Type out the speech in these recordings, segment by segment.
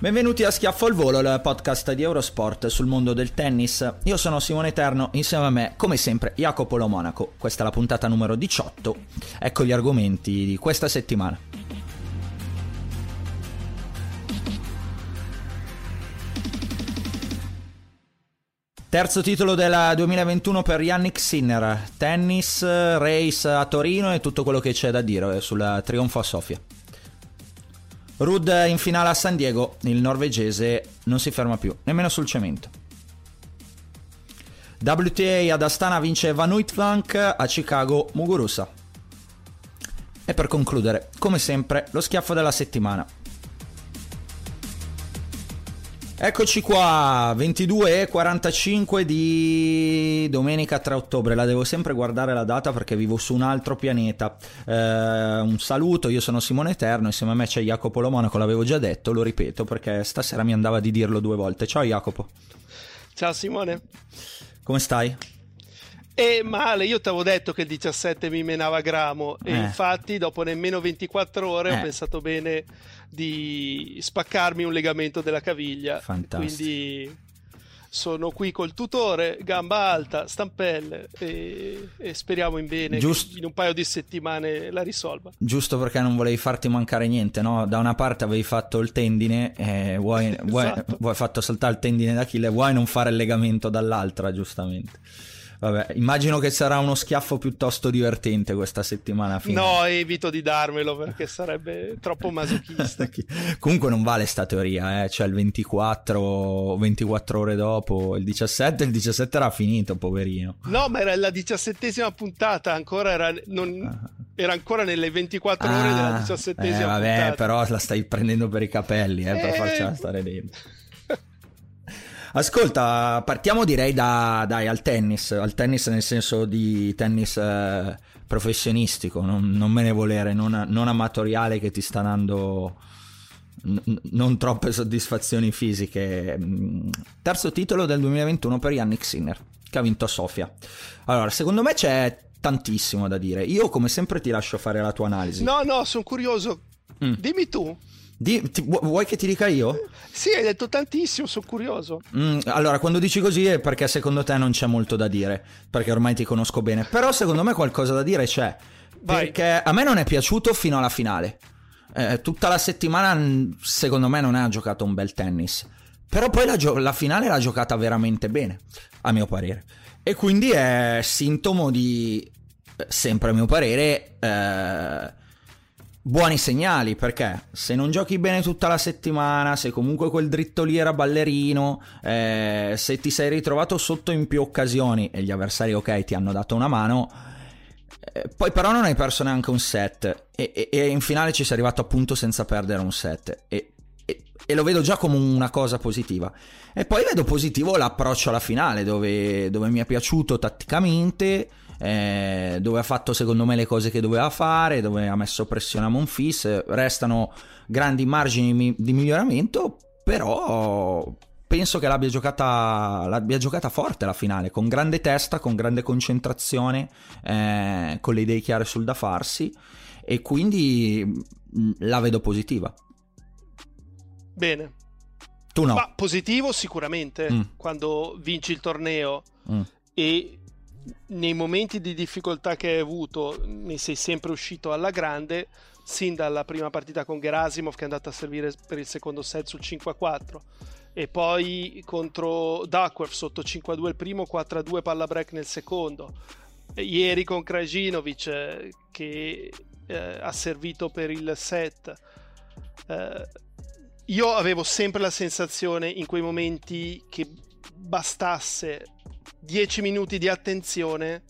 Benvenuti a Schiaffo al Volo, il podcast di Eurosport sul mondo del tennis. Io sono Simone Eterno, insieme a me, come sempre, Jacopo Lo Monaco. Questa è la puntata numero 18. Ecco gli argomenti di questa settimana. Terzo titolo del 2021 per Yannick Sinner, tennis, race a Torino e tutto quello che c'è da dire sul trionfo a Sofia. Rud in finale a San Diego, il norvegese non si ferma più, nemmeno sul cemento. WTA ad Astana vince Van Uitvank, a Chicago Muguruza. E per concludere, come sempre, lo schiaffo della settimana. Eccoci qua, 22 e 45 di domenica 3 ottobre, la devo sempre guardare la data perché vivo su un altro pianeta. Eh, un saluto, io sono Simone Eterno, insieme a me c'è Jacopo Lomonaco, l'avevo già detto, lo ripeto perché stasera mi andava di dirlo due volte. Ciao Jacopo. Ciao Simone. Come stai? E male, io ti avevo detto che il 17 mi menava gramo e Eh. infatti dopo nemmeno 24 ore Eh. ho pensato bene di spaccarmi un legamento della caviglia. Fantastico. Quindi sono qui col tutore, gamba alta, stampelle e, e speriamo in bene Giusto. che in un paio di settimane la risolva. Giusto perché non volevi farti mancare niente, no? Da una parte avevi fatto il tendine, eh, vuoi, vuoi, Esatto. vuoi fatto saltare il tendine d'Achille, vuoi non fare il legamento dall'altra, giustamente. Vabbè, immagino che sarà uno schiaffo piuttosto divertente questa settimana. fine. No, evito di darmelo perché sarebbe troppo masochista. Comunque non vale sta teoria, eh? cioè il 24, 24 ore dopo, il 17, il 17 era finito, poverino. No, ma era la diciassettesima puntata, ancora era, non- era ancora nelle 24 ore della Ah, diciassettesima eh, vabbè, puntata. però la stai prendendo per i capelli, eh, per Eh. farcela stare dentro. Ascolta, partiamo direi da, dai, al tennis, al tennis nel senso di tennis eh, professionistico, non, non me ne volere, non, non amatoriale che ti sta dando n- non troppe soddisfazioni fisiche. Mm, Terzo titolo del 2021 per Yannick Sinner, che ha vinto a Sofia. Allora, secondo me c'è tantissimo da dire. Io come sempre ti lascio fare la tua analisi. No, no, sono curioso. Mm. Dimmi tu. Di- ti- vu- vuoi che ti dica io? Sì, hai detto tantissimo, sono curioso. Mm, allora, quando dici così è perché secondo te non c'è molto da dire, perché ormai ti conosco bene. Però secondo me qualcosa da dire c'è. Vai. Perché a me non è piaciuto fino alla finale. Eh, tutta la settimana, mm, secondo me, non ha giocato un bel tennis. Però poi la, gio- la finale l'ha giocata veramente bene, a mio parere. E quindi è sintomo di, eh, sempre a mio parere, eh, buoni segnali perché se non giochi bene tutta la settimana, se comunque quel dritto lì era ballerino, eh, se ti sei ritrovato sotto in più occasioni e gli avversari ok ti hanno dato una mano, eh, poi però non hai perso neanche un set. E, e- e in finale ci sei arrivato appunto senza perdere un set. E, e- lo vedo già come una cosa positiva. E poi vedo positivo l'approccio alla finale dove, dove mi è piaciuto tatticamente, eh, dove ha fatto secondo me le cose che doveva fare, dove ha messo pressione a Monfils, restano grandi margini di miglioramento, però penso che l'abbia giocata, l'abbia giocata forte la finale, con grande testa, con grande concentrazione, eh, con le idee chiare sul da farsi. e quindi mm, la vedo positiva. Bene. Tu no. Ma positivo sicuramente mm. quando vinci il torneo mm. e nei momenti di difficoltà che hai avuto ne sei sempre uscito alla grande sin dalla prima partita con Gerasimov che è andato a servire per il secondo set sul 5-4 e poi contro Duckworth sotto 5-2 il primo 4-2 palla break nel secondo. Ieri con Krajinovic eh, che eh, ha servito per il set. Eh, io avevo sempre la sensazione in quei momenti che bastasse 10 minuti di attenzione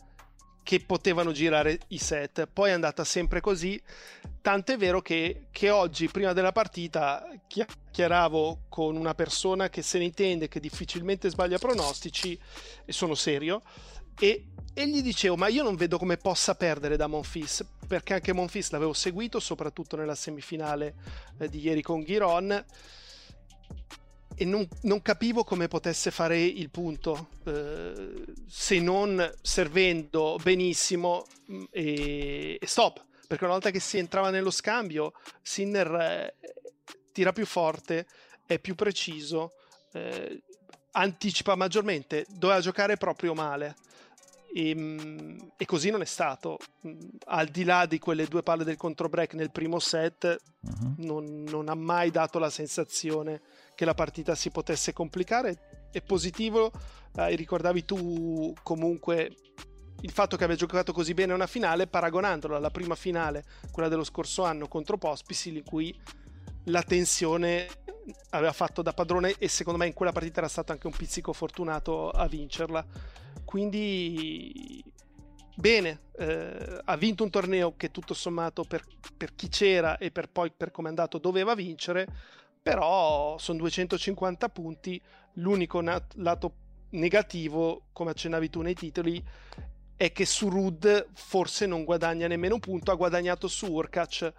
che potevano girare i set. Poi è andata sempre così, tant'è vero che, che oggi, prima della partita, chiacchieravo con una persona che se ne intende, che difficilmente sbaglia pronostici, e sono serio, e, e gli dicevo, ma io non vedo come possa perdere da Monfils, perché anche Monfils l'avevo seguito, soprattutto nella semifinale eh, di ieri con Ghiron, e non, non, capivo come potesse fare il punto eh, se non servendo benissimo mm, e, e, stop perché una volta che si entrava nello scambio Sinner eh, tira più forte è più preciso eh, anticipa maggiormente doveva giocare proprio male e, mm, e, così non è stato. Mm, al di là di quelle due palle del contro break nel primo set, uh-huh. non, non, ha mai dato la sensazione che la partita si potesse complicare. È positivo, eh, ricordavi tu comunque il fatto che abbia giocato così bene una finale, paragonandola alla prima finale, quella dello scorso anno contro Pospisil, in cui la tensione aveva fatto da padrone e secondo me in quella partita era stato anche un pizzico fortunato a vincerla quindi bene, eh, ha vinto un torneo che tutto sommato per, per chi c'era e per poi per come è andato doveva vincere, però sono 250 punti, l'unico nat- lato negativo, come accennavi tu nei titoli, è che su Rud forse non guadagna nemmeno un punto, ha guadagnato su Urkac,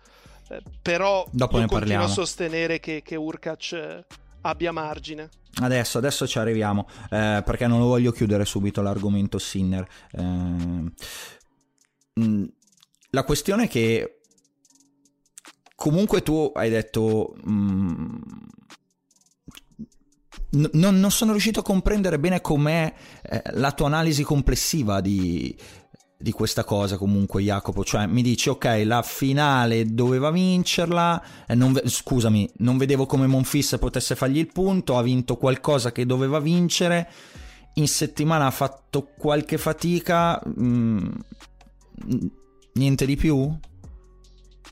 eh, però Dopo io ne continuo parliamo. a sostenere che, che Urkac eh, abbia margine. Adesso, adesso ci arriviamo, eh, perché non lo voglio chiudere subito l'argomento Sinner. Eh, mh, mm, la questione è che comunque tu hai detto... Mh, mm, n- non, sono riuscito a comprendere bene com'è eh, la tua analisi complessiva di, di questa cosa comunque Jacopo, cioè mi dici ok la finale doveva vincerla, eh, non ve- scusami non vedevo come Monfis potesse fargli il punto, ha vinto qualcosa che doveva vincere, in settimana ha fatto qualche fatica, mm, niente di più?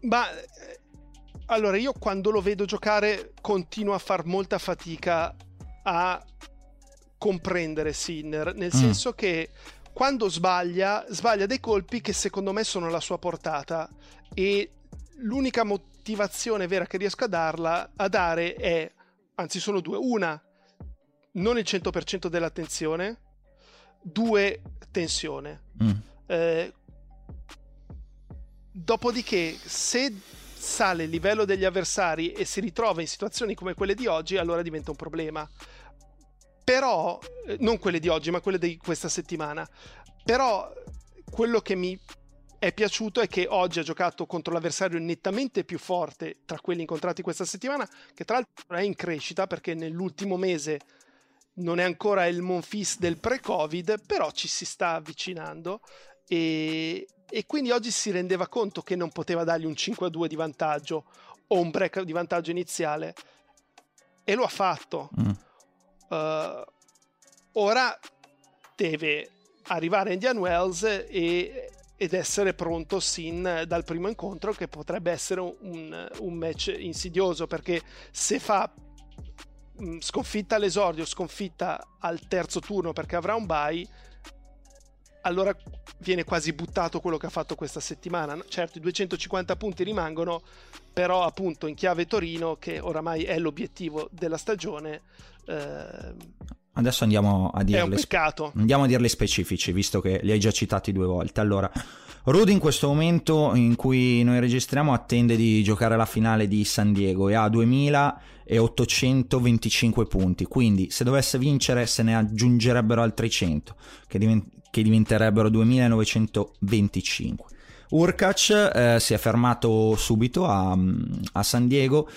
Ma allora io quando lo vedo giocare continuo a far molta fatica a comprendere Sinner, nel mm. senso che quando sbaglia, sbaglia dei colpi che secondo me sono alla sua portata e l'unica motivazione vera che riesco a, darla, a dare è, anzi sono due, una, non il 100% dell'attenzione, due, tensione. Mm. Eh, dopodiché, se sale il livello degli avversari e si ritrova in situazioni come quelle di oggi, allora diventa un problema. Però eh, non quelle di oggi ma quelle di questa settimana. Però quello che mi è piaciuto è che oggi ha giocato contro l'avversario nettamente più forte tra quelli incontrati questa settimana che tra l'altro è in crescita perché nell'ultimo mese non è ancora il Monfis del pre-Covid però ci si sta avvicinando e, e quindi oggi si rendeva conto che non poteva dargli un 5-2 di vantaggio o un break di vantaggio iniziale. E lo ha fatto. Mm. Uh, ora deve arrivare Indian Wells e, ed essere pronto sin dal primo incontro che potrebbe essere un, un match insidioso perché se fa mm, sconfitta all'esordio, sconfitta al terzo turno perché avrà un bye, allora viene quasi buttato quello che ha fatto questa settimana. Certo, i 250 punti rimangono, però appunto in chiave Torino, che oramai è l'obiettivo della stagione, eh, Adesso andiamo a dirli. È un peccato. Andiamo a dirli specifici, visto che li hai già citati due volte. Allora, Rudy in questo momento in cui noi registriamo attende di giocare la finale di San Diego e ha 2825 punti. Quindi, se dovesse vincere, se ne aggiungerebbero altri 100, che, divent- che diventerebbero 2925. Urkac eh, si è fermato subito a, a San Diego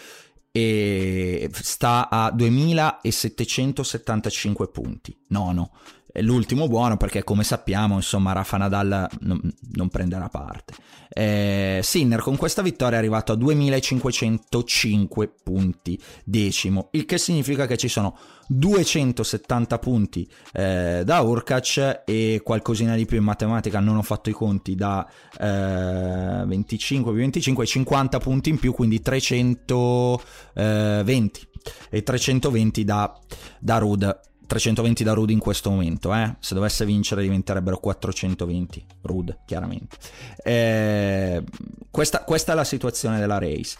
e sta a 2775 punti, nono l'ultimo buono perché come sappiamo insomma Rafa Nadal non, non prenderà parte. Eh, Sinner con questa vittoria è arrivato a 2505 punti decimo il che significa che ci sono 270 punti eh, da Urkac e qualcosina di più in matematica. Non ho fatto i conti da eh, 25 più 25 50 punti in più quindi 320 e 320 da, da Rud 320 da Rude in questo momento, eh? se dovesse vincere diventerebbero 420 Rude, chiaramente. Eh, questa, questa, è la situazione della race.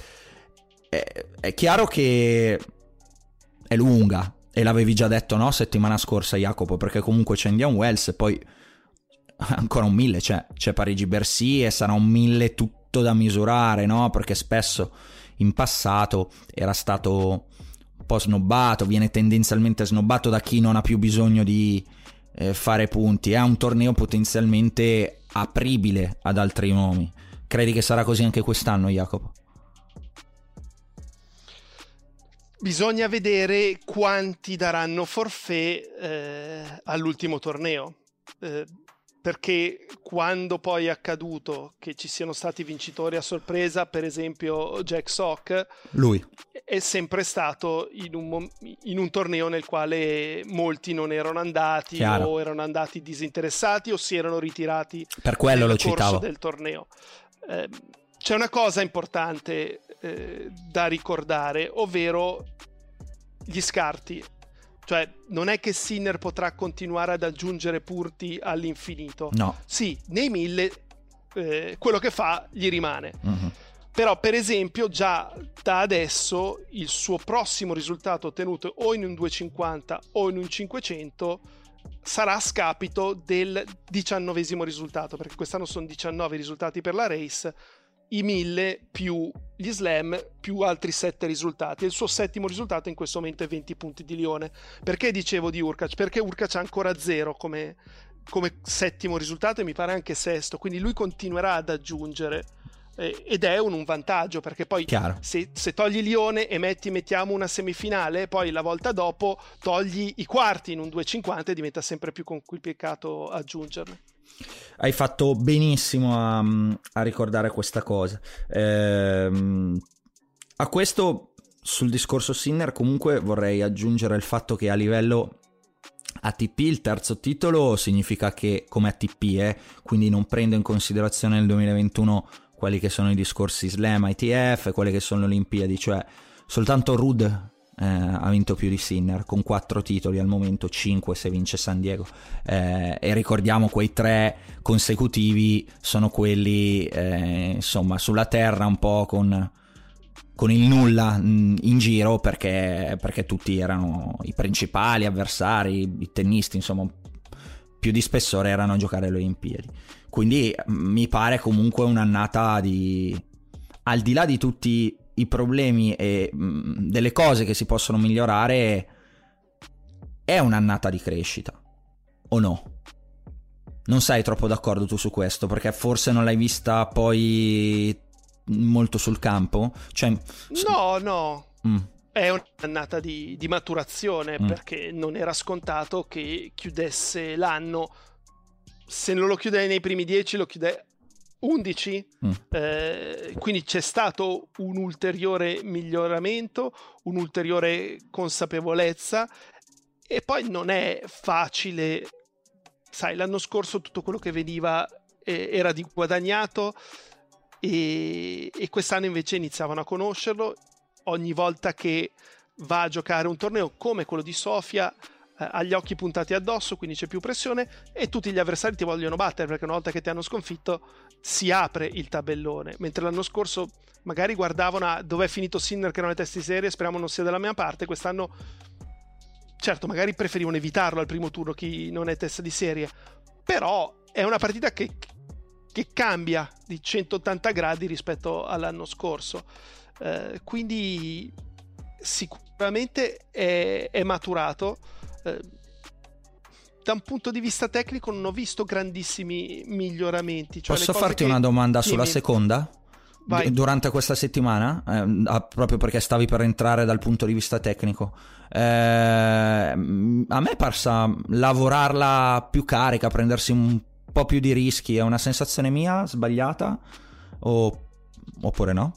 Eh, è chiaro che è lunga, e l'avevi già detto no settimana scorsa Jacopo, perché comunque c'è Indian Wells e poi ancora un mille c'è, c'è Parigi-Bercy e sarà un mille tutto da misurare, no? Perché spesso in passato era stato po' snobbato, viene tendenzialmente snobbato da chi non ha più bisogno di eh, fare punti. È un torneo potenzialmente apribile ad altri nomi. Credi che sarà così anche quest'anno, Jacopo? Bisogna vedere quanti daranno forfè eh, all'ultimo torneo. Eh, perché quando poi è accaduto che ci siano stati vincitori a sorpresa, per esempio Jack Sock, lui è sempre stato in un, in un torneo nel quale molti non erano andati Chiaro. o erano andati disinteressati o si erano ritirati per quello lo citavo del torneo. Eh, c'è una cosa importante eh, da ricordare, ovvero gli scarti cioè, non è che Sinner potrà continuare ad aggiungere punti all'infinito. No. Sì, nei mille eh, quello che fa gli rimane. Mm-hmm. Però, per esempio, già da adesso il suo prossimo risultato ottenuto o in un 250 o in un 500 sarà a scapito del diciannovesimo risultato, perché quest'anno sono 19 risultati per la race i 1000 più gli slam più altri 7 risultati. il suo settimo risultato in questo momento è 20 punti di Lione. Perché dicevo di Urkac? Perché Urkac ha ancora 0 come, come settimo risultato e mi pare anche sesto, quindi lui continuerà ad aggiungere ed è un, un, vantaggio perché poi se, se, togli Lione e metti, mettiamo una semifinale poi la volta dopo togli i quarti in un 2,50 e diventa sempre più complicato aggiungerne hai fatto benissimo a, a ricordare questa cosa. Ehm, a questo, sul discorso Sinner, comunque vorrei aggiungere il fatto che a livello ATP il terzo titolo significa che come ATP, eh, quindi non prendo in considerazione nel 2021 quelli che sono i discorsi Slam, ITF, quelle che sono le Olimpiadi, cioè soltanto Rude eh, ha vinto più di Sinner con quattro titoli al momento, 5 se vince San Diego. Eh, e ricordiamo quei tre consecutivi sono quelli eh, insomma sulla terra un po' con, con il nulla mm, in giro perché, perché tutti erano i principali avversari, i tennisti insomma più di spessore erano a giocare alle Olimpiadi. Quindi mm, mi pare comunque un'annata di al di là di tutti i problemi e mh, mm, delle cose che si possono migliorare è un'annata di crescita o no? Non sei troppo d'accordo tu su questo perché forse non l'hai vista poi molto sul campo? Cioè... No, no. Mm. È un'annata di, di maturazione mm. perché non era scontato che chiudesse l'anno. Se non lo chiude nei primi dieci, lo chiude 11, mm. eh, quindi c'è stato un ulteriore miglioramento, un'ulteriore consapevolezza e poi non è facile, sai, l'anno scorso tutto quello che veniva eh, era di guadagnato e, e quest'anno invece iniziavano a conoscerlo, ogni volta che va a giocare un torneo come quello di Sofia eh, ha gli occhi puntati addosso, quindi c'è più pressione e tutti gli avversari ti vogliono battere perché una volta che ti hanno sconfitto si apre il tabellone, mentre l'anno scorso magari guardavano a dove è finito Sinner che erano le di serie, speriamo non sia dalla mia parte, quest'anno certo magari preferivano evitarlo al primo turno chi non è testa di serie, però è una partita che, che cambia di 180 gradi rispetto all'anno scorso, eh, quindi sicuramente è, è maturato. Eh, da un punto di vista tecnico non ho visto grandissimi miglioramenti. Cioè Posso farti una domanda sulla seconda? Vai. Durante questa settimana, eh, proprio perché stavi per entrare dal punto di vista tecnico, eh, a me è parsa lavorarla più carica, prendersi un po' più di rischi, è una sensazione mia sbagliata o, oppure no?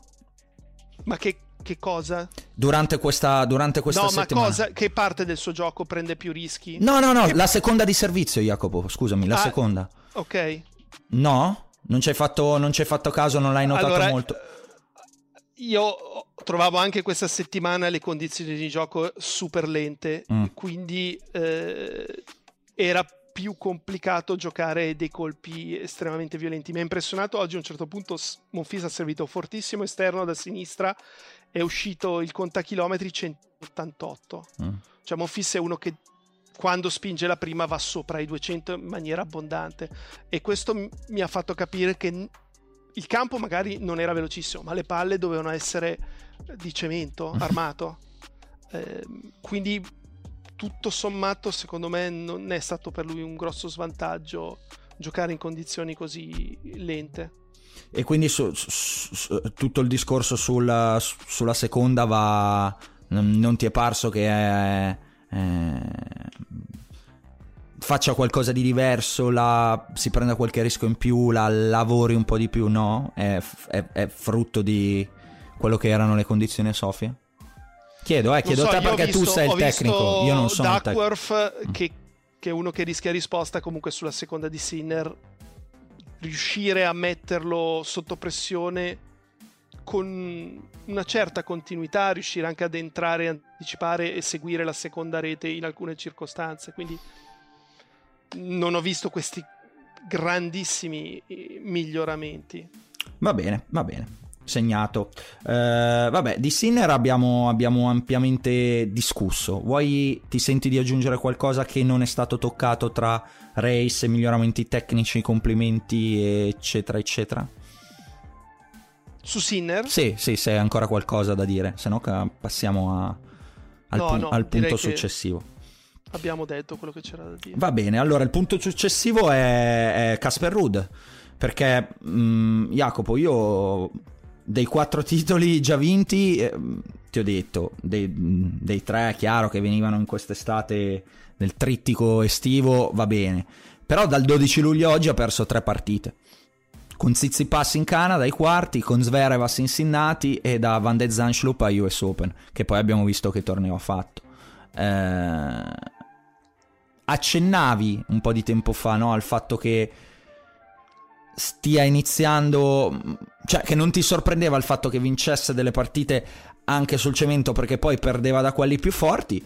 Ma che, che cosa? Durante questa, durante questa no, settimana. ma cosa, che parte del suo gioco prende più rischi? No, no, no, che... la seconda di servizio, Jacopo, scusami, la ah, seconda. Ok. No? Non ci hai fatto, fatto caso, non l'hai notato allora, molto? Io trovavo anche questa settimana le condizioni di gioco super lente, mm. quindi eh, era più complicato giocare dei colpi estremamente violenti. Mi ha impressionato oggi a un certo punto Monfils ha servito fortissimo esterno da sinistra, è uscito il contachilometri 188. Mm. Cioè Monfils è uno che quando spinge la prima va sopra i 200 in maniera abbondante e questo mi ha fatto capire che il campo magari non era velocissimo, ma le palle dovevano essere di cemento armato. Eh, quindi tutto sommato, secondo me, non è stato per lui un grosso svantaggio giocare in condizioni così lente. E quindi su, su, su, tutto il discorso sulla, sulla seconda va. Non ti è parso che è, è, faccia qualcosa di diverso, la, si prenda qualche rischio in più, la lavori un po' di più? No? È, è, è frutto di quello che erano le condizioni a Sofia? Chiedo, eh, chiedo so, te perché visto, tu sei il tecnico, io non sono Duckworth, il tecnico. Che, che è uno che rischia risposta comunque sulla seconda di Sinner, riuscire a metterlo sotto pressione con una certa continuità, riuscire anche ad entrare, anticipare e seguire la seconda rete in alcune circostanze. Quindi non ho visto questi grandissimi eh, miglioramenti. Va bene, va bene segnato. Uh, vabbè, di Sinner abbiamo, abbiamo, ampiamente discusso. Vuoi ti senti di aggiungere qualcosa che non è stato toccato tra race, miglioramenti tecnici, complimenti, eccetera, eccetera? Su Sinner? Sì, sì, se hai ancora qualcosa da dire, se no passiamo a, al, no, pu- no, al punto successivo. Abbiamo detto quello che c'era da dire. Va bene, allora il punto successivo è Casper Ruud. Perché, mh, mm, Jacopo, io dei quattro titoli già vinti, eh, ti ho detto, dei, dei, tre, chiaro, che venivano in quest'estate nel trittico estivo, va bene. Però dal 12 luglio oggi ha perso tre partite. Con Zizipas in Canada ai quarti, con Zverev a Cincinnati e da Van de Zanschlup a US Open, che poi abbiamo visto che torneo ha fatto. Eh... Accennavi un po' di tempo fa no, al fatto che stia iniziando, cioè che non ti sorprendeva il fatto che vincesse delle partite anche sul cemento perché poi perdeva da quelli più forti.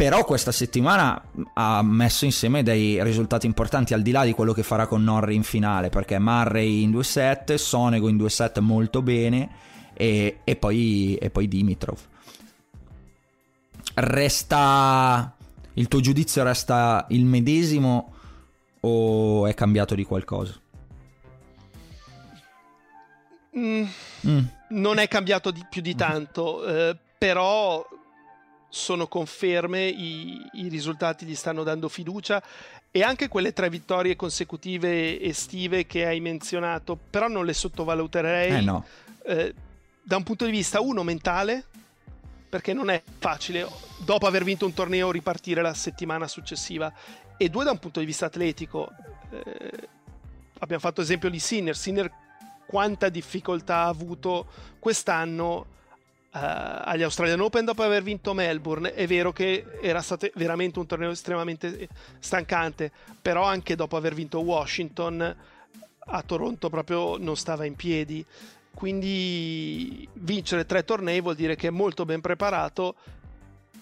Però questa settimana ha messo insieme dei risultati importanti al di là di quello che farà con Norri in finale, perché Murray in 2-7, Sonego in 2-7 molto bene e, e, poi, e poi Dimitrov. Resta... Il tuo giudizio resta il medesimo o è cambiato di qualcosa? Mm, mm. Non è cambiato di, più di tanto, eh, però sono conferme, i, i, risultati gli stanno dando fiducia e anche quelle tre vittorie consecutive estive che hai menzionato, però non le sottovaluterei eh no. eh, da un punto di vista uno mentale, perché non è facile dopo aver vinto un torneo ripartire la settimana successiva, e due da un punto di vista atletico. Eh, abbiamo fatto esempio di Sinner, Sinner quanta difficoltà ha avuto quest'anno uh, agli Australian Open dopo aver vinto Melbourne. È vero che era stato veramente un torneo estremamente stancante, però anche dopo aver vinto Washington a Toronto proprio non stava in piedi. Quindi vincere tre tornei vuol dire che è molto ben preparato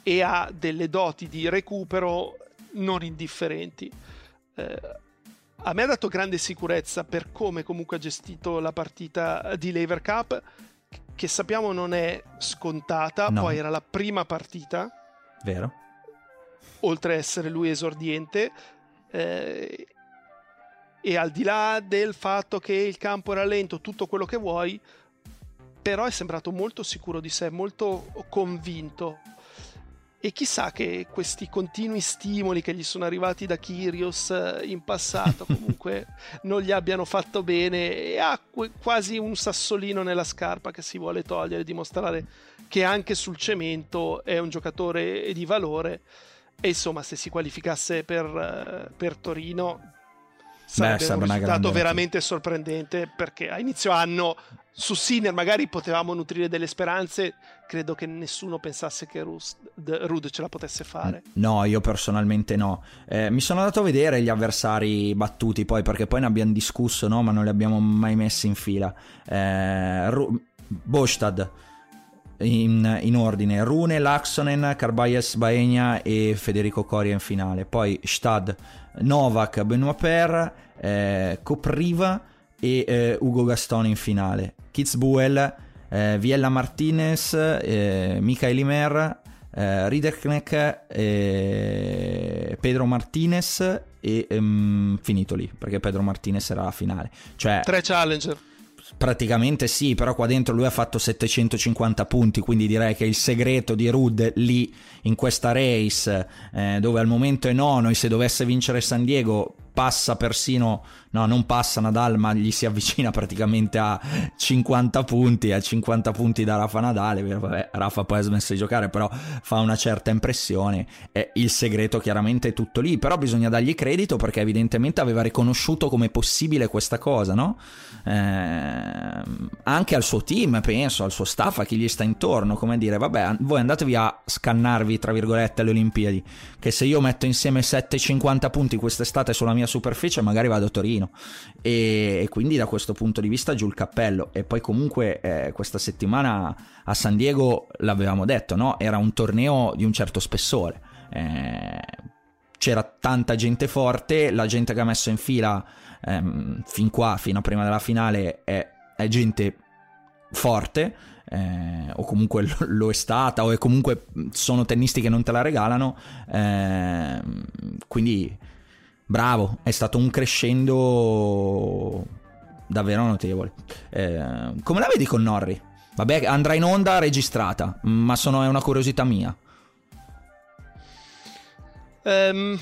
e ha delle doti di recupero non indifferenti. Eh, a me ha dato grande sicurezza per come comunque ha gestito la partita di Lever Cup, che sappiamo non è scontata, no. poi era la prima partita. Vero. Oltre a essere lui esordiente. Eh, e al di là del fatto che il campo era lento, tutto quello che vuoi, però è sembrato molto sicuro di sé, molto convinto. E chissà che questi continui stimoli che gli sono arrivati da Kyrios eh, in passato comunque non gli abbiano fatto bene e ha quasi un sassolino nella scarpa che si vuole togliere, dimostrare che anche sul cemento è un giocatore di valore. E insomma se si qualificasse per, eh, per Torino sarebbe Beh, un risultato veramente sorprendente perché a inizio anno su Sinner magari potevamo nutrire delle speranze, credo che nessuno pensasse che Rud ce la potesse fare. No, io personalmente no. Eh, mi sono andato a vedere gli avversari battuti poi perché poi ne abbiamo discusso, no? ma non li abbiamo mai messi in fila. Eh, Ru- Bostad. In, in, ordine Rune, Laxonen, Carbayes Baegna e Federico Coria in finale poi Stad, Novak, Benoit Per eh, Copriva e eh, Ugo Gastone in finale Kitzbuhel, eh, Viella Martinez, eh, Michael Imer, eh, Riederknecht, eh, Pedro Martinez e um, finito lì, perché Pedro Martinez era la finale. Cioè, Tre challenger. Praticamente sì, però qua dentro lui ha fatto 750 punti, quindi direi che il segreto di Rud lì in questa race, eh, dove al momento è nono e se dovesse vincere San Diego passa persino, no non passa Nadal ma gli si avvicina praticamente a 50 punti, a 50 punti da Rafa Nadal, vabbè Rafa poi ha smesso di giocare però fa una certa impressione, e il segreto chiaramente è tutto lì, però bisogna dargli credito perché evidentemente aveva riconosciuto come possibile questa cosa, no? Eh, anche al suo team penso, al suo staff, a chi gli sta intorno, come dire vabbè voi andatevi a scannarvi tra virgolette alle Olimpiadi, che se io metto insieme 7-50 punti quest'estate sulla mia superficie magari vado a Torino. E, e, quindi da questo punto di vista giù il cappello. E poi comunque eh, questa settimana a San Diego l'avevamo detto no? era un torneo di un certo spessore. Eh, c'era tanta gente forte la gente che ha messo in fila ehm, fin qua fino a prima della finale è, è gente forte eh, o comunque lo, è stata o è comunque sono tennisti che non te la regalano eh, quindi bravo, è stato un crescendo davvero notevole. Eh, come la vedi con Norri? Vabbè, andrà in onda registrata, ma sono, è una curiosità mia. Um,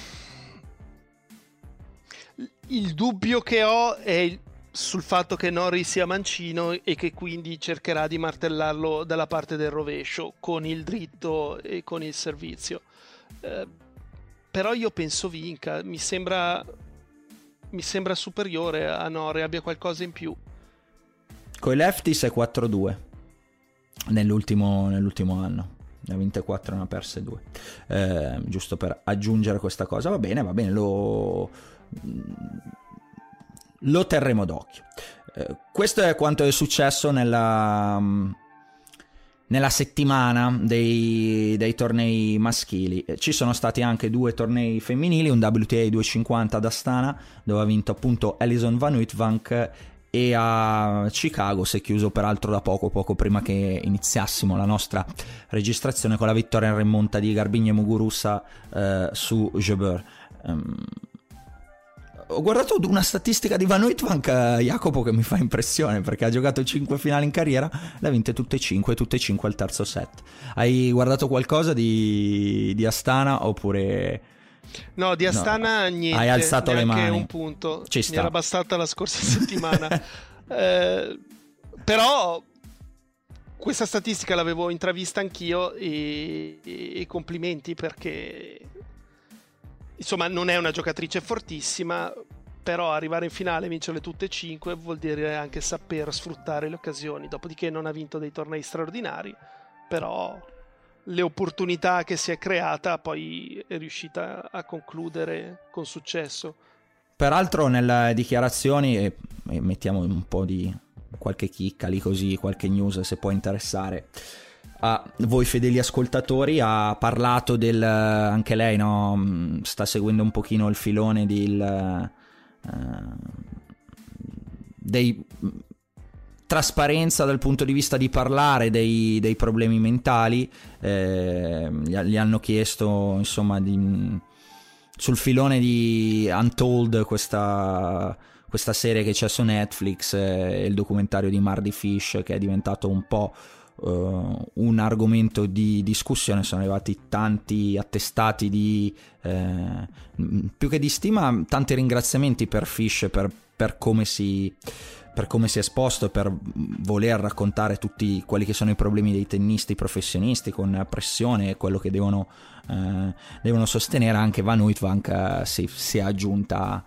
il dubbio che ho è sul fatto che Norri sia mancino e che quindi cercherà di martellarlo dalla parte del rovescio con il dritto e con il servizio. Uh, però io penso vinca, mi sembra, mi sembra superiore a Nore, abbia qualcosa in più. Con i lefties è 4-2 nell'ultimo, nell'ultimo anno. Ne ha vinte 4 e ne ha perse 2. Eh, giusto per aggiungere questa cosa. Va bene, va bene, lo, lo terremo d'occhio. Eh, questo è quanto è successo nella nella settimana dei, dei, tornei maschili. Ci sono stati anche due tornei femminili, un WTA 250 ad Astana, dove ha vinto appunto Alison Van Uitvank e a Chicago si è chiuso peraltro da poco, poco prima che iniziassimo la nostra registrazione con la vittoria in remonta di Garbigno e Muguruza eh, su Jebeur. Um, ho guardato una statistica di Van Uitvank, Jacopo, che mi fa impressione perché ha giocato 5 finali in carriera, le ha vinte tutte e 5, tutte e 5 al terzo set. Hai guardato qualcosa di, di Astana oppure... No, di Astana no. niente. Hai alzato le mani. un punto. Ci sta. Mi era bastata la scorsa settimana. eh, però questa statistica l'avevo intravista anch'io e, e complimenti perché insomma non è una giocatrice fortissima, però arrivare in finale e vincerle tutte e cinque vuol dire anche saper sfruttare le occasioni, dopodiché non ha vinto dei tornei straordinari, però le opportunità che si è creata poi è riuscita a concludere con successo. Peraltro nelle dichiarazioni, e mettiamo un po' di qualche chicca lì così, qualche news se può interessare, a voi fedeli ascoltatori ha parlato del anche lei no, mm, sta seguendo un pochino il filone del uh, dei mm, trasparenza dal punto di vista di parlare dei, dei problemi mentali eh, gli, gli, hanno chiesto insomma di, mm, sul filone di Untold questa, questa serie che c'è su Netflix eh, il documentario di Mardy Fish che è diventato un po' uh, un argomento di discussione, sono arrivati tanti attestati di, eh, più che di stima, tanti ringraziamenti per Fish per, per come si per come si è esposto, per voler raccontare tutti quelli che sono i problemi dei tennisti professionisti con pressione e quello che devono, eh, devono sostenere, anche Van Uitvank eh, si, si, è aggiunta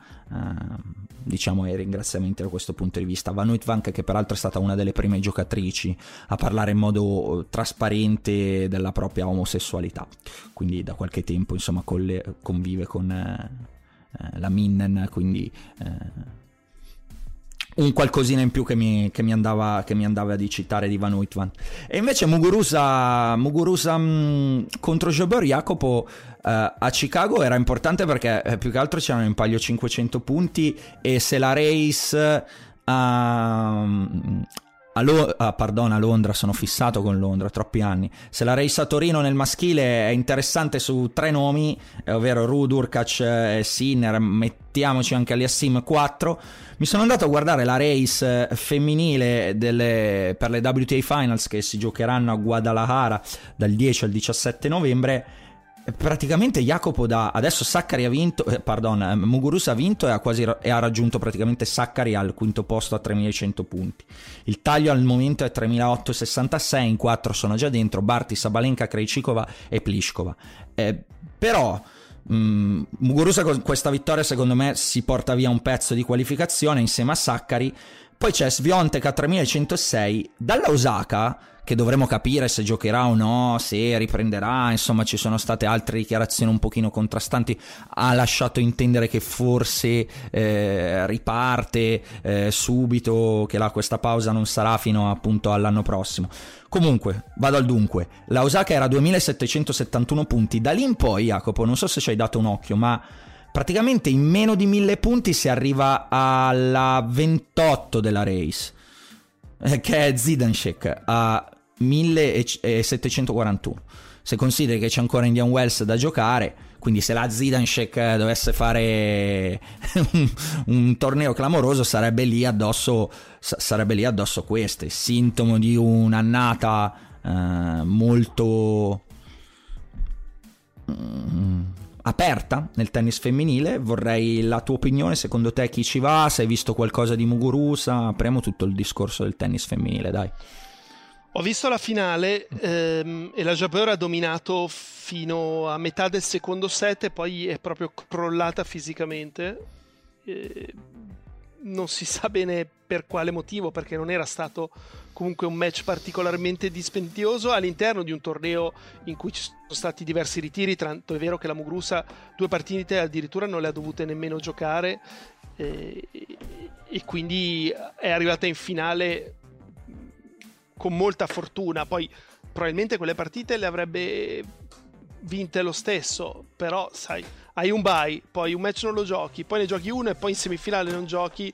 diciamo ai ringraziamenti da questo punto di vista. Van Uitvank che peraltro è stata una delle prime giocatrici a parlare in modo trasparente della propria omosessualità, quindi da qualche tempo insomma convive con eh, eh, la Minden, quindi eh, un qualcosina in più che mi, che mi, andava, che mi andava di citare di Van Uitvan. E invece Muguruza, Muguruza mh, mm, contro Jobber Jacopo Uh, a Chicago era importante perché eh, più che altro c'erano in palio 500 punti e se la race uh, a, Lo- ah, pardon, a Londra, sono fissato con Londra, troppi anni. Se la race a Torino nel maschile è interessante su tre nomi, eh, ovvero Rud, Urkac e Sinner, mettiamoci anche Aliassim 4. Mi sono andato a guardare la race eh, femminile delle, per le WTA Finals che si giocheranno a Guadalajara dal 10 al 17 novembre praticamente Jacopo da adesso Saccari ha vinto eh, pardon eh, Muguruza ha vinto e ha, quasi, e ha raggiunto praticamente Saccari al quinto posto a 3100 punti. Il taglio al momento è 3866 in quattro sono già dentro Barti, Sabalenka, Krejcikova e Pliskova eh, però mm, Muguruza con questa vittoria secondo me si porta via un pezzo di qualificazione insieme a Saccari poi c'è Sviontek a 3106 dalla Osaka che dovremo capire se giocherà o no, se riprenderà, insomma ci sono state altre dichiarazioni un pochino contrastanti, ha lasciato intendere che forse eh, riparte eh, subito, che la, questa pausa non sarà fino appunto all'anno prossimo. Comunque, vado al dunque, la Osaka era 2771 punti, da lì in poi Jacopo, non so se ci hai dato un occhio, ma praticamente in meno di 1000 punti si arriva alla 28 della race eh, che è Zidanshek a 1741. Se consideri che c'è ancora Indian Wells da giocare, quindi se la Zidanshek dovesse fare un, un, torneo clamoroso sarebbe lì addosso, sarebbe lì addosso queste, sintomo di un'annata eh, molto mm, aperta nel tennis femminile. Vorrei la tua opinione, secondo te chi ci va? Se hai visto qualcosa di Muguruza? Apriamo tutto il discorso del tennis femminile, dai. Ho visto la finale ehm, e la Jabeur ha dominato fino a metà del secondo set e poi è proprio crollata fisicamente. E non si sa bene per quale motivo, perché non era stato comunque un match particolarmente dispendioso all'interno di un torneo in cui ci sono stati diversi ritiri, tanto è vero che la Mugrusa due partite addirittura non le ha dovute nemmeno giocare e, e quindi è arrivata in finale con molta fortuna. Poi probabilmente quelle partite le avrebbe vinte lo stesso, però sai, hai un bye, poi un match non lo giochi, poi ne giochi uno e poi in semifinale non giochi.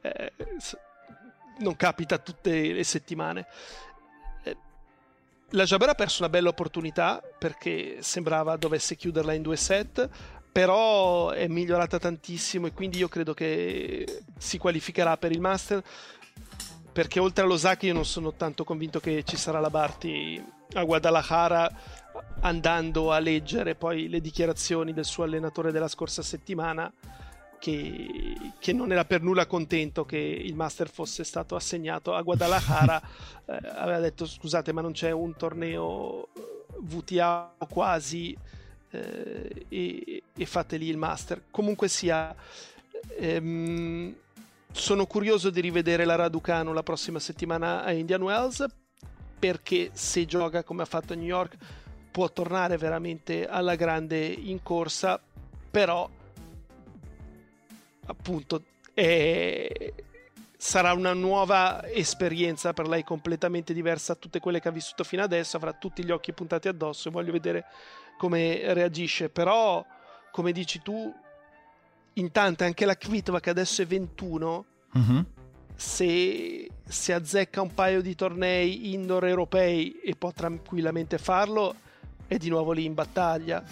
Eh, non capita tutte le settimane. Eh, la Jabber ha perso una bella opportunità perché sembrava dovesse chiuderla in due set, però è migliorata tantissimo e quindi io credo che si qualificherà per il Master perché oltre all'Osaka io non sono tanto convinto che ci sarà la Barty a Guadalajara andando a leggere poi le dichiarazioni del suo allenatore della scorsa settimana che, che non era per nulla contento che il Master fosse stato assegnato a Guadalajara. Eh, aveva detto scusate ma non c'è un torneo VTA quasi eh, e, e fate lì il Master. Comunque sia ehm, sono curioso di rivedere la Raducano la prossima settimana a Indian Wells perché se gioca come ha fatto a New York può tornare veramente alla grande in corsa, però appunto è... sarà una nuova esperienza per lei completamente diversa da tutte quelle che ha vissuto fino adesso, avrà tutti gli occhi puntati addosso e voglio vedere come reagisce, però come dici tu intanto anche la Kvitova che adesso è 21 uh-huh. se, se azzecca un paio di tornei indoor europei e può tranquillamente farlo è di nuovo lì in battaglia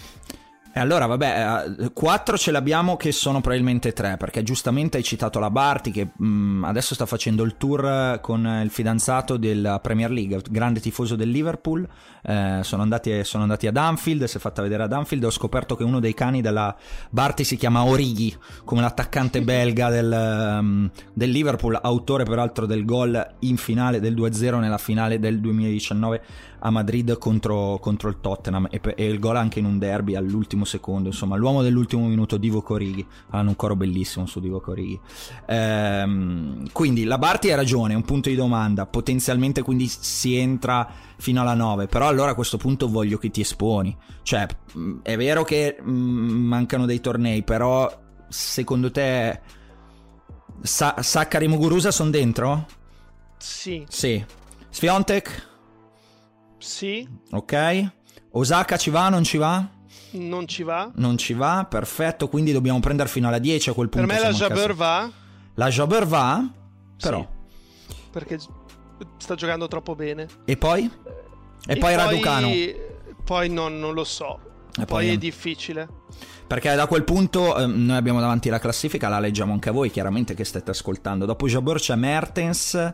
E allora, vabbè, 4 eh, ce l'abbiamo che sono probabilmente 3, perché giustamente hai citato la Barti che mh, mm, adesso sta facendo il tour con il fidanzato della Premier League, grande tifoso del Liverpool. Eh, sono, andati, sono, andati, ad Anfield, si è fatta vedere ad Anfield. Ho scoperto che uno dei cani della Barti si chiama Orighi, come l'attaccante belga del, um, del Liverpool, autore peraltro del gol in finale del 2-0 nella finale del 2019 a Madrid contro, contro il Tottenham e, e, il gol anche in un derby all'ultimo secondo. Insomma, l'uomo dell'ultimo minuto, Divo Corighi. Hanno un coro bellissimo su Divo Corighi. Ehm, quindi la Barti ha ragione, è un punto di domanda. Potenzialmente quindi si entra fino alla 9. Però allora a questo punto voglio che ti esponi. Cioè, è vero che mancano dei tornei, però secondo te Sa- Saccari Muguruza sono dentro? Sì. Sì. Sfiontek? Sì. Ok. Osaka ci va, non ci va? Non ci va. Non ci va, perfetto. Quindi dobbiamo prendere fino alla 10 a quel punto. Per me la Jabber va. La Jabber va, però. Sì, perché sta giocando troppo bene. E poi? E, e poi, poi Raducano? Poi non, non lo so. E poi, poi è difficile. Perché da quel punto eh, noi abbiamo davanti la classifica, la leggiamo anche a voi, chiaramente che state ascoltando. Dopo Jabber c'è Mertens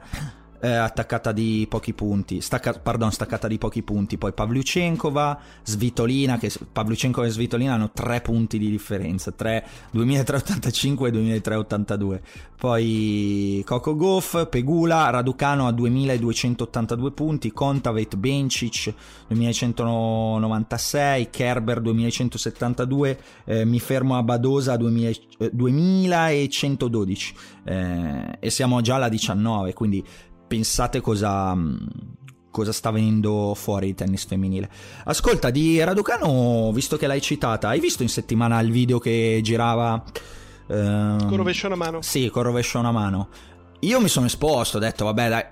eh, attaccata di pochi punti, stacca, pardon, staccata di pochi punti, poi Pavlyuchenkova, Svitolina, che Pavlyuchenkova e Svitolina hanno tre punti di differenza, 3, 2385 e 2382, poi Coco Goff, Pegula, Raducano a 2282 punti, Kontaveit, Bencic 2196, Kerber 2172, eh, mi fermo a Badosa 2000, eh, 2112 eh, e siamo già alla 19, quindi pensate cosa, mm, cosa sta venendo fuori il tennis femminile. Ascolta, di Raducano, visto che l'hai citata, hai visto in settimana il video che girava? Ehm, con rovescio una mano. Sì, con rovescio una mano. Io mi sono esposto, ho detto, vabbè, dai,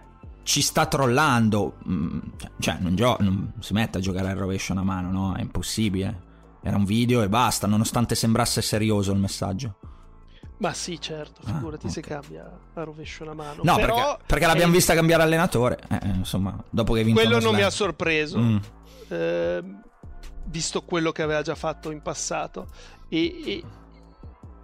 ci sta trollando. Mm, cioè, non, gio- non si mette a giocare al rovescio una mano, no? È impossibile. Era un video e basta, nonostante sembrasse serioso il messaggio. Ma sì, certo, ah, figurati ah, okay. se cambia a rovescio una mano. No, Però perché, perché l'abbiamo vista cambiare allenatore. Eh, eh, insomma, dopo che vinto Quello non slam. mi ha sorpreso. Mm. Eh, visto quello che aveva già fatto in passato. E, e,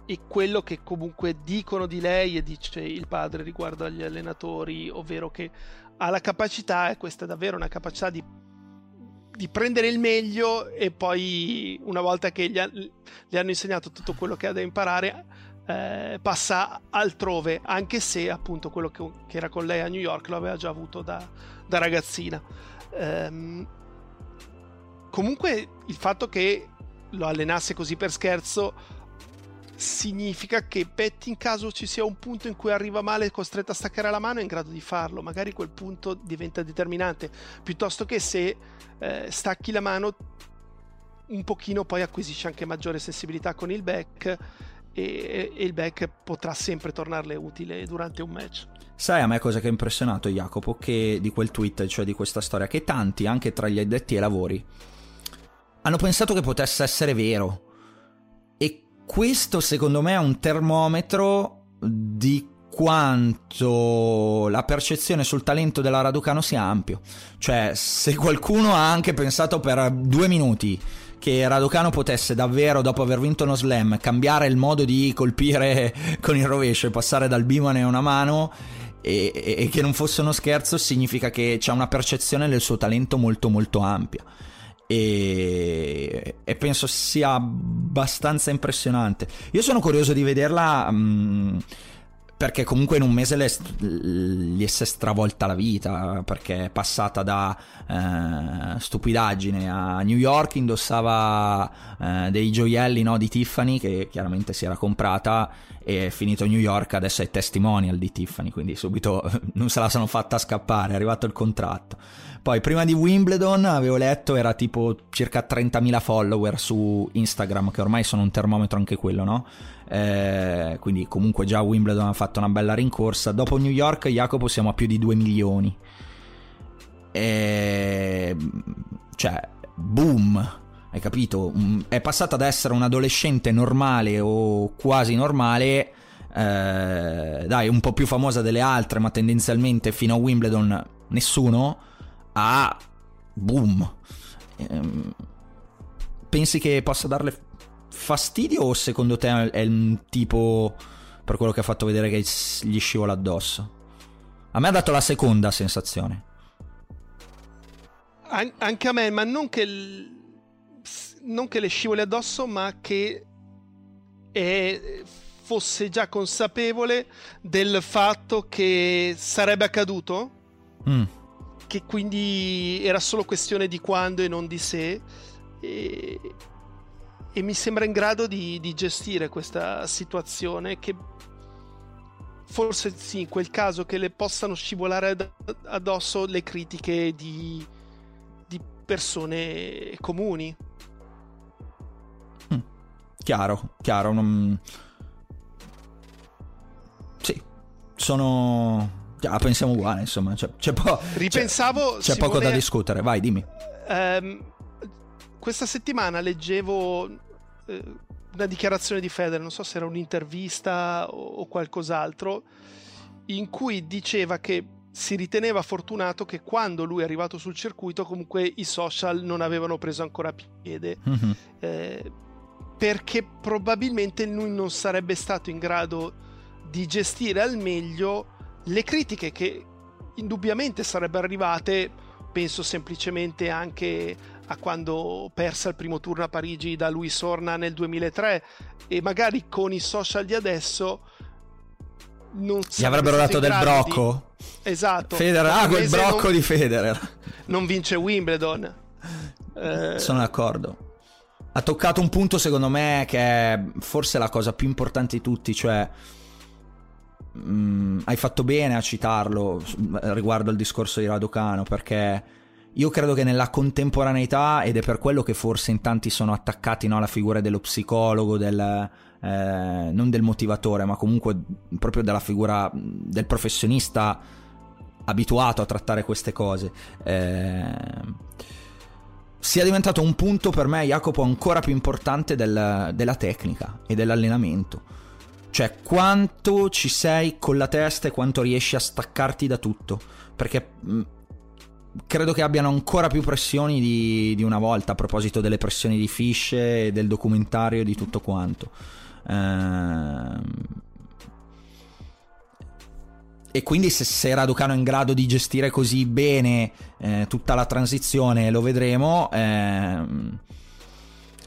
e, quello che comunque dicono di lei e dice il padre riguardo agli allenatori, ovvero che ha la capacità, e questa è davvero una capacità di, di prendere il meglio e poi una volta che gli, ha, gli hanno insegnato tutto quello che ha da imparare eh, passa altrove, anche se appunto quello che, che, era con lei a New York lo aveva già avuto da, da ragazzina. Ehm, comunque il fatto che lo allenasse così per scherzo significa che Petty in caso ci sia un punto in cui arriva male e è costretto a staccare la mano è in grado di farlo. Magari quel punto diventa determinante. Piuttosto che se eh, stacchi la mano un pochino poi acquisisci anche maggiore sensibilità con il back e, e il back potrà sempre tornarle utile durante un match. Sai a me cosa che ha impressionato Jacopo che di quel tweet, cioè di questa storia, che tanti, anche tra gli addetti ai lavori, hanno pensato che potesse essere vero. E questo secondo me è un termometro di quanto la percezione sul talento della Raducano sia ampio. Cioè, se qualcuno ha anche pensato per due minuti che Raducano potesse davvero, dopo aver vinto uno slam, cambiare il modo di colpire con il rovescio e passare dal bimane a una mano e, e, che non fosse uno scherzo, significa che c'è una percezione del suo talento molto molto ampia. E, e penso sia abbastanza impressionante. Io sono curioso di vederla. Mh, mm, perché comunque in un mese le, gli è stravolta la vita perché è passata da eh, stupidaggine a New York indossava eh, dei gioielli no, di Tiffany che chiaramente si era comprata e è finito a New York adesso è testimonial di Tiffany quindi subito non se la sono fatta scappare è arrivato il contratto poi prima di Wimbledon avevo letto era tipo circa 30.000 follower su Instagram che ormai sono un termometro anche quello no? eh, quindi comunque già Wimbledon ha fatto una bella rincorsa. Dopo New York, Jacopo, siamo a più di 2 milioni. E... Cioè, boom, hai capito? Mm, è passata ad essere un adolescente normale o quasi normale. Eh, dai, un po' più famosa delle altre, ma tendenzialmente fino a Wimbledon nessuno. A boom. Eh, pensi che possa darle fastidio o secondo te è un tipo per quello che ha fatto vedere che gli scivola addosso? A me ha dato la seconda sensazione. An- anche a me, ma non che, l- non che le scivoli addosso, ma che è, fosse già consapevole del fatto che sarebbe accaduto. Mm. Che quindi era solo questione di quando e non di se. E, e mi sembra in grado di, di gestire questa situazione che forse sì, in quel caso che le possano scivolare addosso le critiche di, di persone comuni. Mm. Chiaro, chiaro. Non... Sì, sono... Ja, pensiamo uguale, insomma. C'è, c'è, po- Ripensavo, c'è, c'è poco da discutere. Vai, dimmi. Um, questa settimana leggevo eh, una dichiarazione di Federer, non so se era un'intervista o, o qualcos'altro, in cui diceva che si riteneva fortunato che quando lui è arrivato sul circuito comunque i social non avevano preso ancora piede mm-hmm. eh, perché probabilmente lui non sarebbe stato in grado di gestire al meglio le critiche che indubbiamente sarebbero arrivate penso semplicemente anche a quando persa il primo turno a Parigi da Luis Orna nel 2003 e magari con i social di adesso non gli avrebbero dato del brocco? Di... esatto. Federer ah quel brocco non... di Federer. Non vince Wimbledon. Eh... sono d'accordo. Ha toccato un punto secondo me che è forse la cosa più importante di tutti cioè Mm, hai fatto bene a citarlo riguardo al discorso di Raducano perché io credo che nella contemporaneità, ed è per quello che forse in tanti sono attaccati no, alla figura dello psicologo, del, eh, non del motivatore, ma comunque proprio della figura del professionista abituato a trattare queste cose, eh, sia diventato un punto per me, Jacopo, ancora più importante del, della tecnica e dell'allenamento. Cioè, quanto ci sei con la testa e quanto riesci a staccarti da tutto. Perché credo che abbiano ancora più pressioni di, di, una volta a proposito delle pressioni di Fish e del documentario e di tutto quanto. Ehm... E quindi se, se Raducano è in grado di gestire così bene eh, tutta la transizione, lo vedremo, ehm,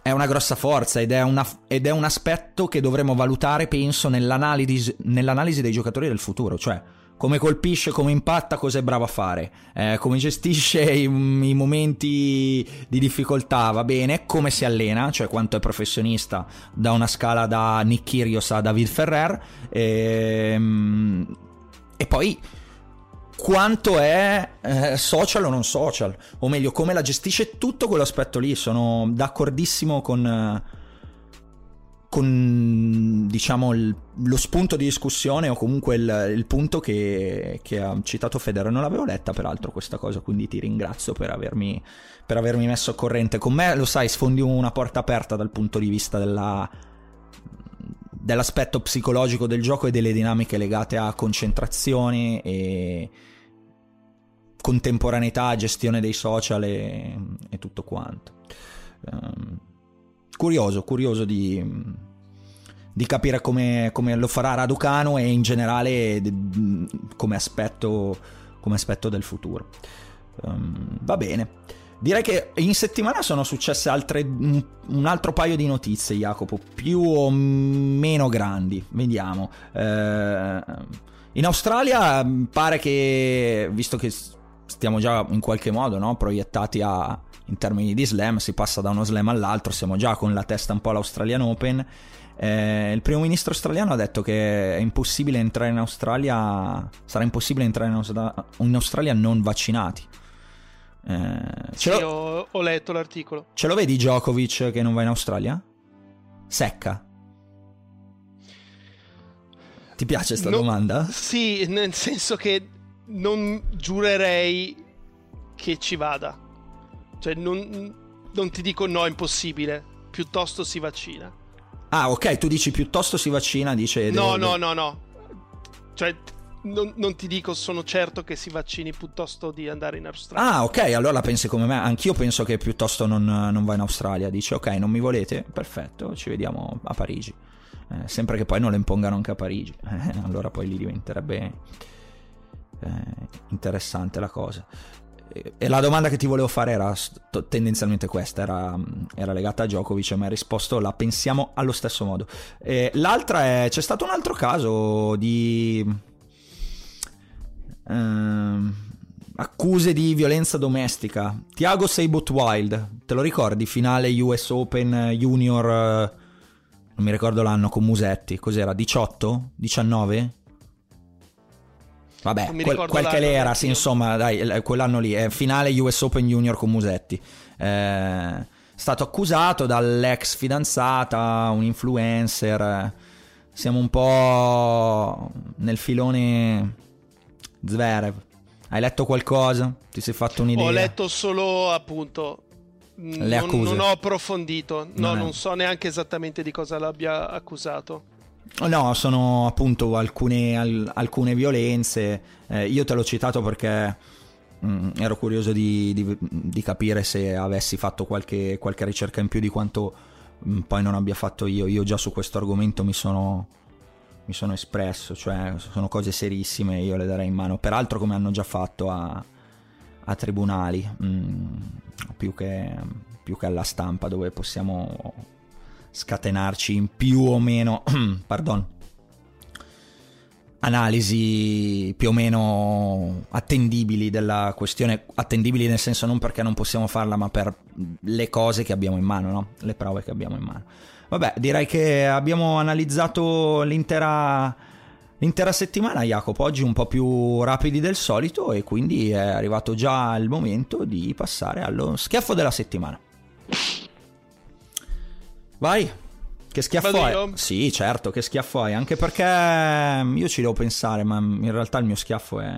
è una grossa forza ed è, una, ed è, un aspetto che dovremo valutare, penso, nell'analisi, nell'analisi dei giocatori del futuro. Cioè, come colpisce, come impatta, cosa è bravo a fare, eh, come gestisce i, i, momenti di difficoltà, va bene, come si allena, cioè quanto è professionista da una scala da Nick Kyrgios a David Ferrer. E, ehm, e poi quanto è eh, social o non social, o meglio come la gestisce tutto quell'aspetto lì, sono d'accordissimo con... Eh, con diciamo il, lo spunto di discussione o comunque il, il punto che, che, ha citato Federer. Non l'avevo letta peraltro questa cosa, quindi ti ringrazio per avermi, per avermi messo a corrente. Con me, lo sai, sfondi una porta aperta dal punto di vista della, dell'aspetto psicologico del gioco e delle dinamiche legate a concentrazione e contemporaneità, gestione dei social e, e tutto quanto. Um, curioso, curioso di, di capire come, come, lo farà Raducano e in generale come aspetto, come aspetto del futuro. Um, va bene. Direi che in settimana sono successe altre, un altro paio di notizie, Jacopo, più o meno grandi. Vediamo. Eh, in Australia pare che, visto che stiamo già in qualche modo no, proiettati a, in termini di slam, si passa da uno slam all'altro, siamo già con la testa un po' all'Australian Open. Eh, il primo ministro australiano ha detto che è impossibile entrare in Australia, sarà impossibile entrare in, Austra- in Australia non vaccinati. Eh, sì, lo... ho, ho, letto l'articolo. Ce lo vedi Djokovic che non va in Australia? Secca. Ti piace questa no, domanda? Sì, nel senso che non giurerei che ci vada. Cioè, non, non ti dico no, è impossibile. Piuttosto si vaccina. Ah, ok, tu dici piuttosto si vaccina, dice... No, no, no, no. Cioè, non, non, ti dico, sono certo che si vaccini piuttosto di andare in Australia. Ah, ok, allora pensi come me. Anch'io penso che piuttosto non, non va in Australia. Dice, ok, non mi volete? Perfetto, ci vediamo a Parigi. Eh, sempre che poi non le impongano anche a Parigi. Eh, allora poi lì diventerebbe eh, interessante la cosa. E la domanda che ti volevo fare era tendenzialmente questa, era, era legata a Djokovic e mi hai risposto la pensiamo allo stesso modo. E l'altra è, c'è stato un altro caso di eh, accuse di violenza domestica. Tiago Seibot Wild, te lo ricordi? Finale US Open Junior, eh, non mi ricordo l'anno, con Musetti. Cos'era? 18? 19? Vabbè, quel, quel che l'era, sì, insomma, dai, quell'anno lì, è finale US Open Junior con Musetti. Eh, stato accusato dall'ex fidanzata, un influencer. Siamo un po' nel filone Zverev. Hai letto qualcosa? Ti sei fatto un'idea? Ho letto solo appunto. Le accuse. Non, non ho approfondito, no, non, non so neanche esattamente di cosa l'abbia accusato. No, sono appunto alcune, al, alcune violenze. Eh, io te l'ho citato perché mh, mm, ero curioso di, di, di, capire se avessi fatto qualche, qualche ricerca in più di quanto mh, mm, poi non abbia fatto io. Io già su questo argomento mi sono, mi sono espresso, cioè sono cose serissime, io le darei in mano, peraltro come hanno già fatto a, a tribunali, mh, mm, più, che, più che alla stampa dove possiamo scatenarci in più o meno, pardon, analisi più o meno attendibili della questione, attendibili nel senso non perché non possiamo farla, ma per le cose che abbiamo in mano, no? le prove che abbiamo in mano. Vabbè, direi che abbiamo analizzato l'intera, l'intera settimana, Jacopo. Oggi un po' più rapidi del solito e quindi è arrivato già il momento di passare allo schiaffo della settimana. Vai, che schiaffo hai? Sì, certo, che schiaffo hai. Anche perché io ci devo pensare, ma in realtà il mio schiaffo è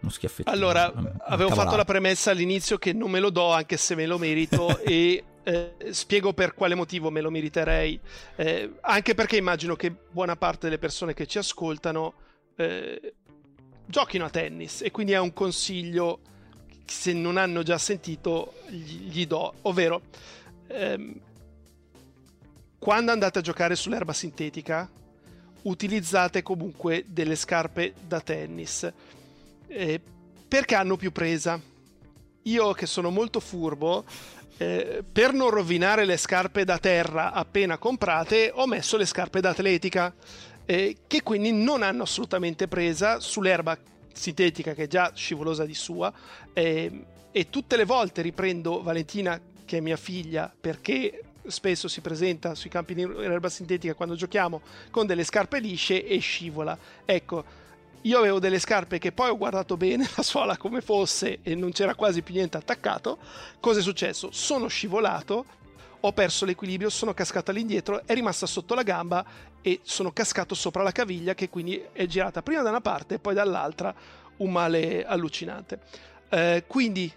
uno schiaffetto. Allora, avevo fatto la premessa all'inizio che non me lo do anche se me lo merito e eh, spiego per quale motivo me lo meriterei, eh, anche perché immagino che buona parte delle persone che ci ascoltano eh, giochino a tennis e quindi è un consiglio se non hanno già sentito gli, gli do, ovvero ehm, quando andate a giocare sull'erba sintetica utilizzate comunque delle scarpe da tennis. Eh, perché hanno più presa. Io che sono molto furbo eh, per non rovinare le scarpe da terra appena comprate, ho messo le scarpe da atletica, eh, che quindi non hanno assolutamente presa sull'erba sintetica che è già scivolosa di sua. Eh, e tutte le volte riprendo Valentina, che è mia figlia, perché spesso si presenta sui campi in erba sintetica quando giochiamo con delle scarpe lisce e scivola. Ecco, io avevo delle scarpe che poi ho guardato bene la suola come fosse e non c'era quasi più niente attaccato. Cosa è successo? Sono scivolato, ho perso l'equilibrio, sono cascato all'indietro, è rimasta sotto la gamba e sono cascato sopra la caviglia che quindi è girata prima da una parte e poi dall'altra, un male allucinante. Eh, quindi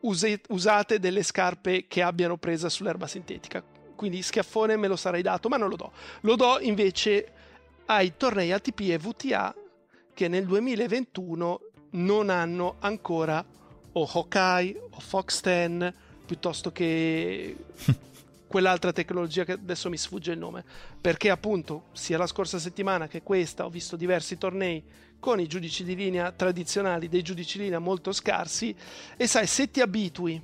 usate delle scarpe che abbiano presa sull'erba sintetica. Quindi schiaffone me lo sarei dato, ma non lo do. Lo do invece ai tornei ATP e VTA che nel 2021 non hanno ancora o Hawkeye o Fox 10 piuttosto che quell'altra tecnologia che adesso mi sfugge il nome. Perché appunto sia la scorsa settimana che questa ho visto diversi tornei con i giudici di linea tradizionali dei giudici di linea molto scarsi e sai se ti abitui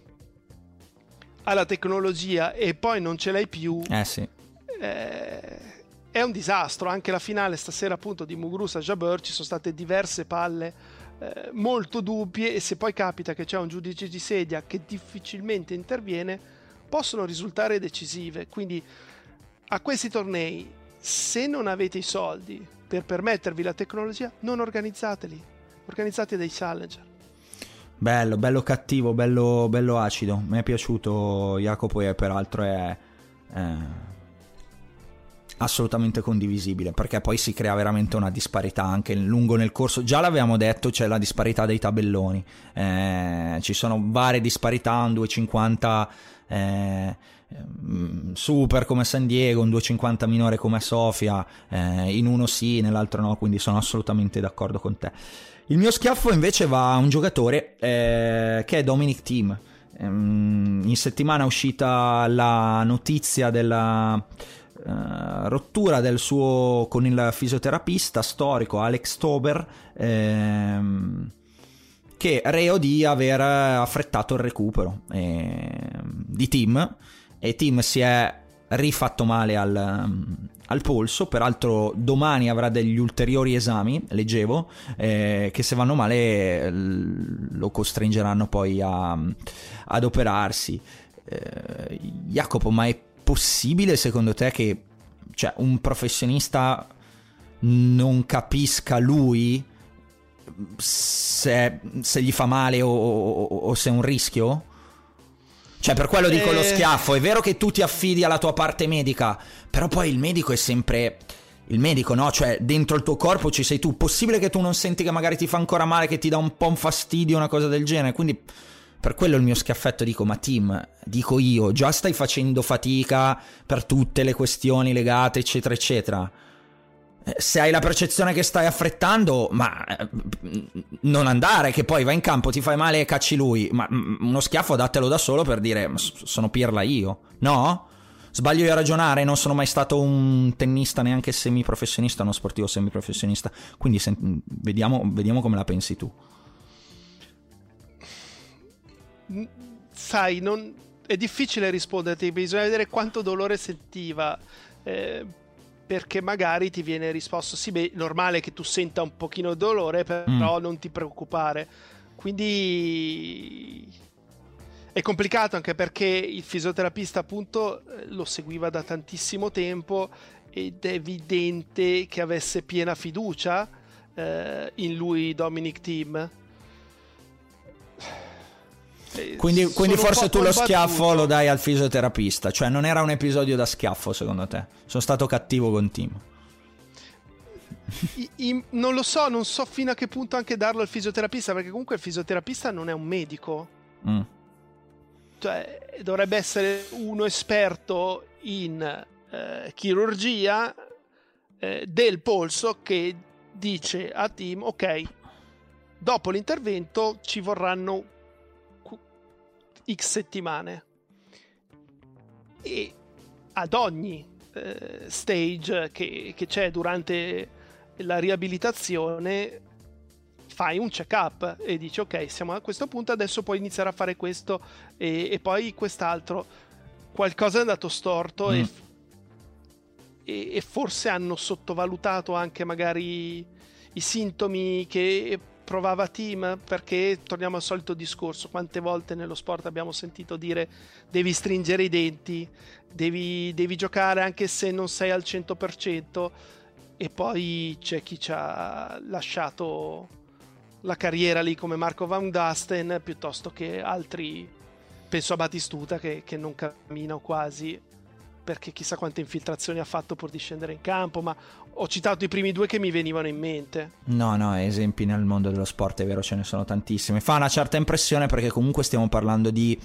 alla tecnologia e poi non ce l'hai più eh sì. eh, è un disastro. Anche la finale stasera, appunto, di Muguruza Jabeur ci sono state diverse palle eh, molto dubbie. E se poi capita che c'è un giudice di sedia che difficilmente interviene, possono risultare decisive. Quindi a questi tornei, se non avete i soldi per permettervi la tecnologia, non organizzateli. Organizzate dei challenger. Bello, bello cattivo, bello, bello acido. Mi è piaciuto Jacopo e peraltro è... Eh assolutamente condivisibile perché poi si crea veramente una disparità anche lungo nel corso già l'avevamo detto c'è la disparità dei tabelloni eh, ci sono varie disparità un 250 eh, mm, super come San Diego, un 250 minore come Sofia, eh, in uno sì, nell'altro no, quindi sono assolutamente d'accordo con te. Il mio schiaffo invece va a un giocatore eh, che è Dominic Team. Ehm, in settimana è uscita la notizia della uh, rottura del suo con il fisioterapista storico Alex Tober. Ehm, che reo di aver affrettato il recupero eh, di Tim e Tim si è rifatto male al, al, polso, peraltro domani avrà degli ulteriori esami, leggevo, eh, che se vanno male lo costringeranno poi a, ad operarsi. Eh, Jacopo, ma è possibile secondo te che cioè, un professionista non capisca lui se, se gli fa male o, o, o, se è un rischio? Cioè, per quello dico eh... lo schiaffo. È vero che tu ti affidi alla tua parte medica, però poi il medico è sempre il medico, no? Cioè, dentro il tuo corpo ci sei tu. Possibile che tu non senti che magari ti fa ancora male, che ti dà un po' un fastidio, una cosa del genere. Quindi, per quello il mio schiaffetto dico, ma Tim, dico io, già stai facendo fatica per tutte le questioni legate, eccetera, eccetera. Eh, se hai la percezione che stai affrettando, ma eh, non andare, che poi vai in campo, ti fai male e cacci lui, ma uno schiaffo datelo da solo per dire sono pirla io, no? Sbaglio io a ragionare, non sono mai stato un tennista neanche semiprofessionista, uno sportivo semiprofessionista, quindi se, vediamo, vediamo come la pensi tu. Sai, non... è difficile risponderti, bisogna vedere quanto dolore sentiva. Eh, perché magari ti viene risposto sì beh normale che tu senta un pochino dolore però mm. non ti preoccupare quindi è complicato anche perché il fisioterapista appunto eh, lo seguiva da tantissimo tempo ed è evidente che avesse piena fiducia eh, in lui Dominic Team quindi, quindi forse tu lo schiaffo lo dai al fisioterapista, cioè non era un episodio da schiaffo secondo te? Sono stato cattivo con Tim. I, i, non lo so, non so fino a che punto anche darlo al fisioterapista, perché comunque il fisioterapista non è un medico. Mm. Cioè, dovrebbe essere uno esperto in eh, chirurgia eh, del polso che dice a Tim, ok, dopo l'intervento ci vorranno X settimane. E ad ogni eh, stage che, che c'è durante la riabilitazione fai un check up e dici ok siamo a questo punto adesso puoi iniziare a fare questo e, e poi quest'altro qualcosa è andato storto mm. e, e, e, forse hanno sottovalutato anche magari i sintomi che provava team? Perché torniamo al solito discorso quante volte nello sport abbiamo sentito dire devi stringere i denti devi, devi giocare anche se non sei al 100% e poi c'è chi ci ha lasciato la carriera lì come Marco Van Dasten piuttosto che altri penso a Batistuta che, che non cammina quasi perché chissà quante infiltrazioni ha fatto pur di scendere in campo, ma ho citato i primi due che mi venivano in mente. No, no, esempi nel mondo dello sport, è vero, ce ne sono tantissimi. Fa una certa impressione perché comunque stiamo parlando di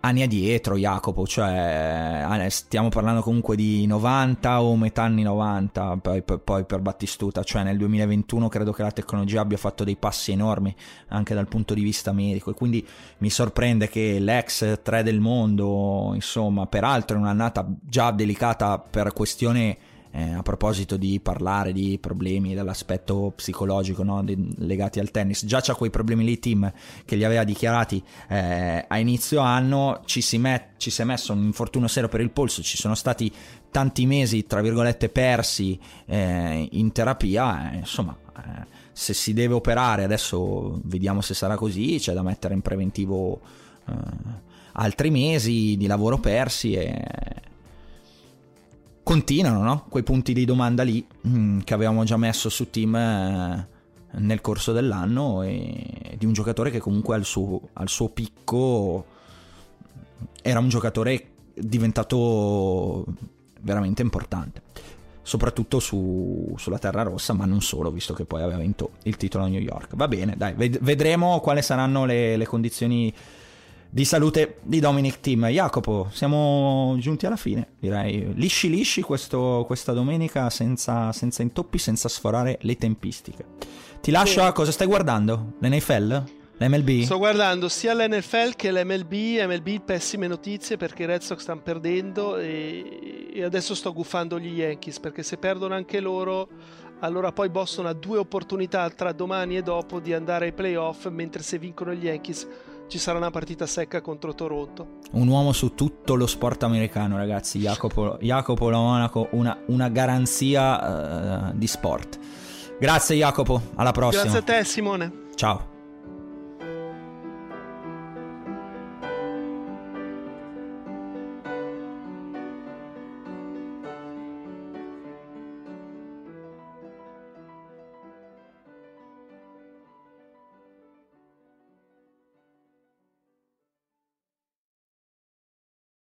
anni addietro, Jacopo, cioè stiamo parlando comunque di 90 o metà anni 90, poi, poi, per Battistuta, cioè nel 2021 credo che la tecnologia abbia fatto dei passi enormi anche dal punto di vista medico e quindi mi sorprende che l'ex 3 del mondo, insomma, peraltro è un'annata già delicata per questione eh, a proposito di parlare di problemi dell'aspetto psicologico no? di, legati al tennis, già c'ha quei problemi lì team che li aveva dichiarati eh, a inizio anno, ci si, met- ci si, è messo un infortunio serio per il polso, ci sono stati tanti mesi tra virgolette persi eh, in terapia, eh, insomma eh, se si deve operare adesso vediamo se sarà così, c'è da mettere in preventivo eh, altri mesi di lavoro persi e continuano no? quei punti di domanda lì mh, mm, che avevamo già messo su team eh, nel corso dell'anno e di un giocatore che comunque al suo, al suo picco era un giocatore diventato veramente importante soprattutto su, sulla terra rossa ma non solo visto che poi aveva vinto il titolo a New York va bene dai ved- vedremo quali saranno le, le condizioni di salute di Dominic Team. Jacopo, siamo giunti alla fine, direi. Lisci lisci questo, questa domenica senza, senza, intoppi, senza sforare le tempistiche. Ti lascio a cosa stai guardando? L'NFL? L'MLB? Sto guardando sia l'NFL che l'MLB. MLB pessime notizie perché i Red Sox stanno perdendo e, e adesso sto guffando gli Yankees perché se perdono anche loro allora poi Boston ha due opportunità tra domani e dopo di andare ai playoff mentre se vincono gli Yankees ci sarà una partita secca contro Toronto. Un uomo su tutto lo sport americano, ragazzi. Jacopo, Jacopo La Monaco, una, una garanzia uh, di sport. Grazie, Jacopo. Alla prossima. Grazie a te, Simone. Ciao.